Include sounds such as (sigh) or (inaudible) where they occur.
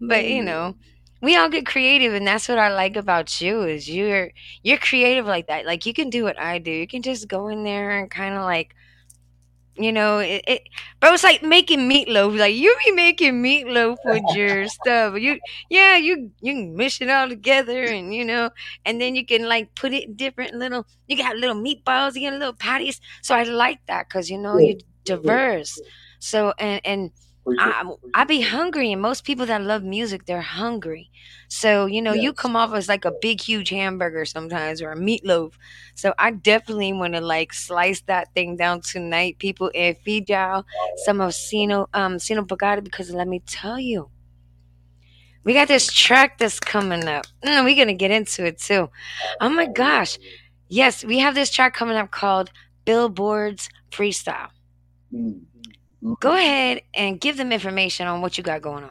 but you mm-hmm. know we all get creative and that's what i like about you is you're you're creative like that. Like you can do what i do. You can just go in there and kind of like you know it, it but it's like making meatloaf. Like you be making meatloaf with your (laughs) stuff. You yeah you you can mish it all together and you know and then you can like put it in different little you got little meatballs you got little patties. So i like that because you know you're diverse. so and and I, I be hungry, and most people that love music, they're hungry. So you know, you come off as like a big, huge hamburger sometimes, or a meatloaf. So I definitely want to like slice that thing down tonight, people, and feed y'all some of Sino, um, Sino Buggatti because let me tell you, we got this track that's coming up. Mm, we're gonna get into it too. Oh my gosh, yes, we have this track coming up called Billboards Freestyle. Mm. Go ahead and give them information on what you got going on.